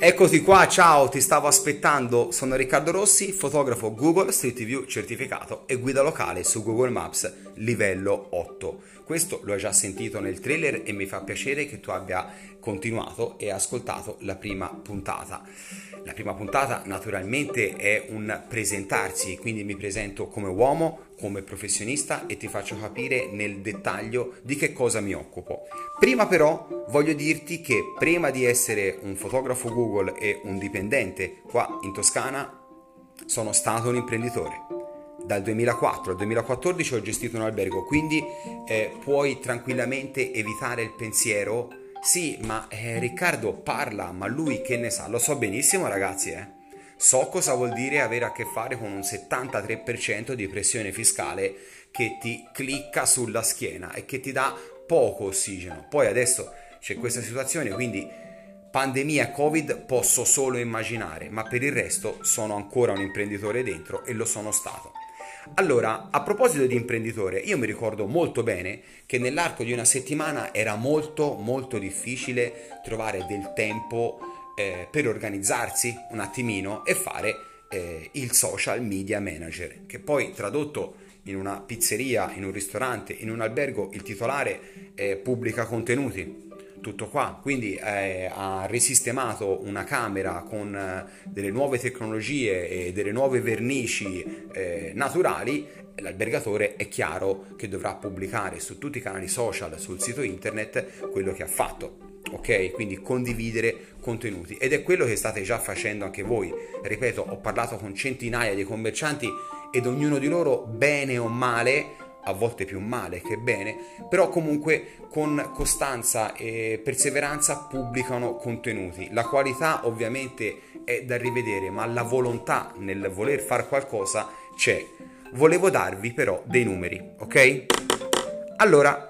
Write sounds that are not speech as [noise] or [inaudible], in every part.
Eccoti qua, ciao, ti stavo aspettando. Sono Riccardo Rossi, fotografo Google Street View certificato e guida locale su Google Maps livello 8. Questo lo hai già sentito nel trailer e mi fa piacere che tu abbia continuato e ascoltato la prima puntata. La prima puntata naturalmente è un presentarsi, quindi mi presento come uomo, come professionista e ti faccio capire nel dettaglio di che cosa mi occupo. Prima però voglio dirti che prima di essere un fotografo Google e un dipendente qua in Toscana sono stato un imprenditore. Dal 2004 al 2014 ho gestito un albergo, quindi eh, puoi tranquillamente evitare il pensiero sì, ma eh, Riccardo parla, ma lui che ne sa? Lo so benissimo ragazzi, eh. So cosa vuol dire avere a che fare con un 73% di pressione fiscale che ti clicca sulla schiena e che ti dà poco ossigeno. Poi adesso c'è questa situazione, quindi pandemia Covid posso solo immaginare, ma per il resto sono ancora un imprenditore dentro e lo sono stato. Allora, a proposito di imprenditore, io mi ricordo molto bene che nell'arco di una settimana era molto molto difficile trovare del tempo eh, per organizzarsi un attimino e fare eh, il social media manager, che poi tradotto in una pizzeria, in un ristorante, in un albergo, il titolare eh, pubblica contenuti. Tutto qua, quindi eh, ha risistemato una camera con eh, delle nuove tecnologie e delle nuove vernici eh, naturali, l'albergatore è chiaro che dovrà pubblicare su tutti i canali social, sul sito internet, quello che ha fatto. Ok, quindi condividere contenuti ed è quello che state già facendo anche voi. Ripeto, ho parlato con centinaia di commercianti ed ognuno di loro, bene o male, a volte più male che bene, però comunque con costanza e perseveranza pubblicano contenuti. La qualità ovviamente è da rivedere, ma la volontà nel voler fare qualcosa c'è. Volevo darvi però dei numeri, ok? Allora,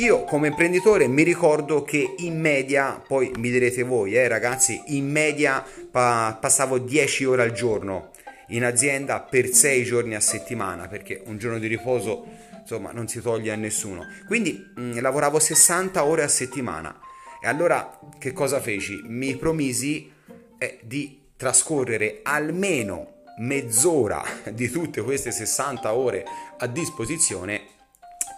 io come imprenditore mi ricordo che in media, poi mi direte voi, eh ragazzi, in media pa- passavo 10 ore al giorno in azienda per 6 giorni a settimana, perché un giorno di riposo insomma non si toglie a nessuno. Quindi mh, mm, lavoravo 60 ore a settimana. E allora che cosa feci? Mi promisi eh, di trascorrere almeno mezz'ora di tutte queste 60 ore a disposizione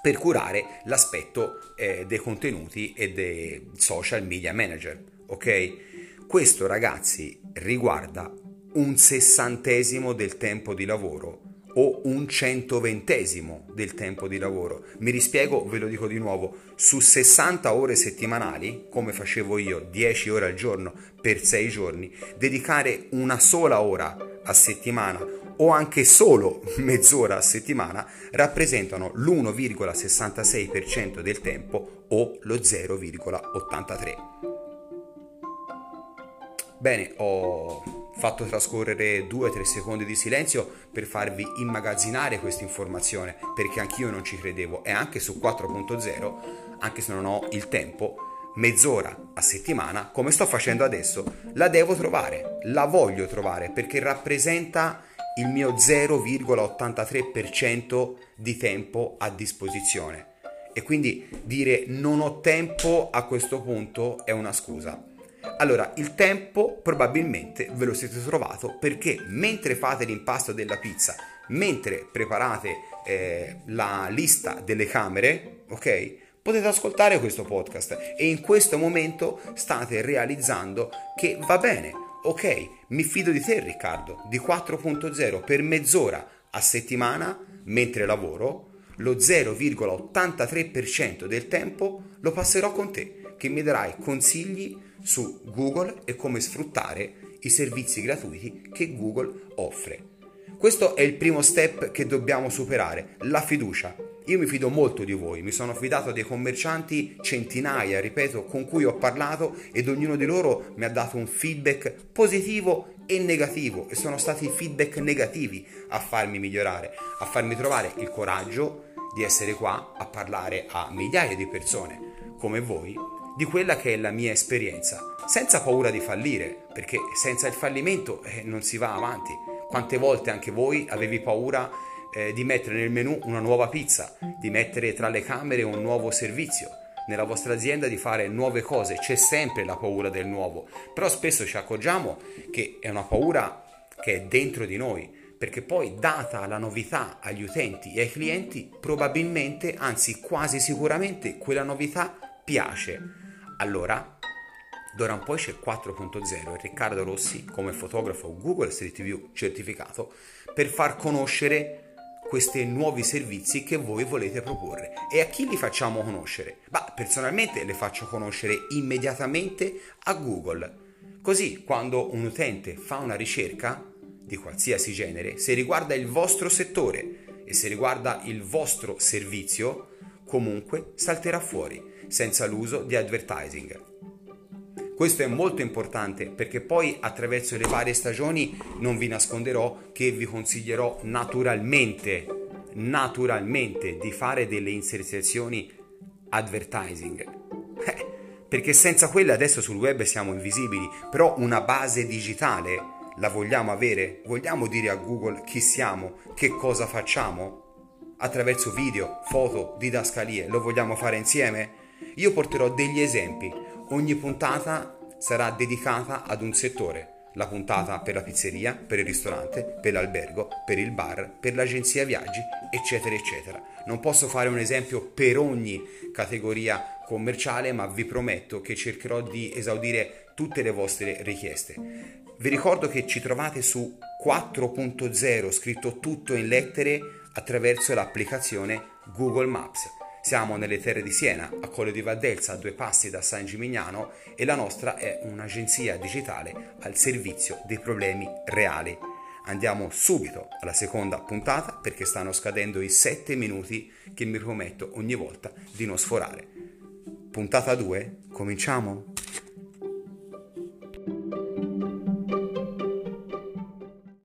per curare l'aspetto eh, dei contenuti e dei social media manager. Ok? Questo ragazzi riguarda un sessantesimo del tempo di lavoro o un centoventesimo del tempo di lavoro. Mi rispiego, ve lo dico di nuovo, su 60 ore settimanali, come facevo io, 10 ore al giorno per 6 giorni, dedicare una sola ora a settimana o anche solo [laughs] mezz'ora a settimana rappresentano l'1,66% del tempo o lo 0,83%. Bene, ho fatto trascorrere 2-3 secondi di silenzio per farvi immagazzinare questa informazione, perché anch'io non ci credevo e anche su 4.0, anche se non ho il tempo, mezz'ora a settimana, come sto facendo adesso, la devo trovare, la voglio trovare perché rappresenta il mio 0,83% di tempo a disposizione. E quindi dire non ho tempo a questo punto è una scusa. Allora, il tempo probabilmente ve lo siete trovato perché mentre fate l'impasto della pizza, mentre preparate eh, la lista delle camere, ok? Potete ascoltare questo podcast e in questo momento state realizzando che va bene, ok, mi fido di te Riccardo, di 4.0 per mezz'ora a settimana mentre lavoro, lo 0,83% del tempo lo passerò con te, che mi darai consigli su Google e come sfruttare i servizi gratuiti che Google offre. Questo è il primo step che dobbiamo superare, la fiducia. Io mi fido molto di voi, mi sono fidato dei commercianti centinaia, ripeto, con cui ho parlato ed ognuno di loro mi ha dato un feedback positivo e negativo e sono stati feedback negativi a farmi migliorare, a farmi trovare il coraggio di essere qua a parlare a migliaia di persone come voi di quella che è la mia esperienza, senza paura di fallire, perché senza il fallimento eh, non si va avanti. Quante volte anche voi avevi paura eh, di mettere nel menù una nuova pizza, di mettere tra le camere un nuovo servizio? nella vostra azienda di fare nuove cose, c'è sempre la paura del nuovo, però spesso ci accorgiamo che è una paura che è dentro di noi, perché poi data la novità agli utenti e ai clienti, probabilmente, anzi quasi sicuramente, quella novità piace. Allora, d'ora in poi c'è 4.0 e Riccardo Rossi come fotografo Google Street View certificato per far conoscere questi nuovi servizi che voi volete proporre. E a chi li facciamo conoscere? Bah, personalmente le faccio conoscere immediatamente a Google. Così quando un utente fa una ricerca di qualsiasi genere, se riguarda il vostro settore e se riguarda il vostro servizio, comunque salterà fuori senza l'uso di advertising. Questo è molto importante perché poi attraverso le varie stagioni non vi nasconderò che vi consiglierò naturalmente, naturalmente di fare delle inserzioni advertising. Eh, perché senza quelle adesso sul web siamo invisibili, però una base digitale la vogliamo avere? Vogliamo dire a Google chi siamo, che cosa facciamo? Attraverso video, foto, didascalie, lo vogliamo fare insieme? Io porterò degli esempi Ogni puntata sarà dedicata ad un settore. La puntata per la pizzeria, per il ristorante, per l'albergo, per il bar, per l'agenzia viaggi, eccetera, eccetera. Non posso fare un esempio per ogni categoria commerciale, ma vi prometto che cercherò di esaudire tutte le vostre richieste. Vi ricordo che ci trovate su 4.0 scritto tutto in lettere attraverso l'applicazione Google Maps. Siamo nelle terre di Siena, a Colle di Valdelsa, a due passi da San Gimignano e la nostra è un'agenzia digitale al servizio dei problemi reali. Andiamo subito alla seconda puntata perché stanno scadendo i 7 minuti che mi prometto ogni volta di non sforare. Puntata 2, cominciamo?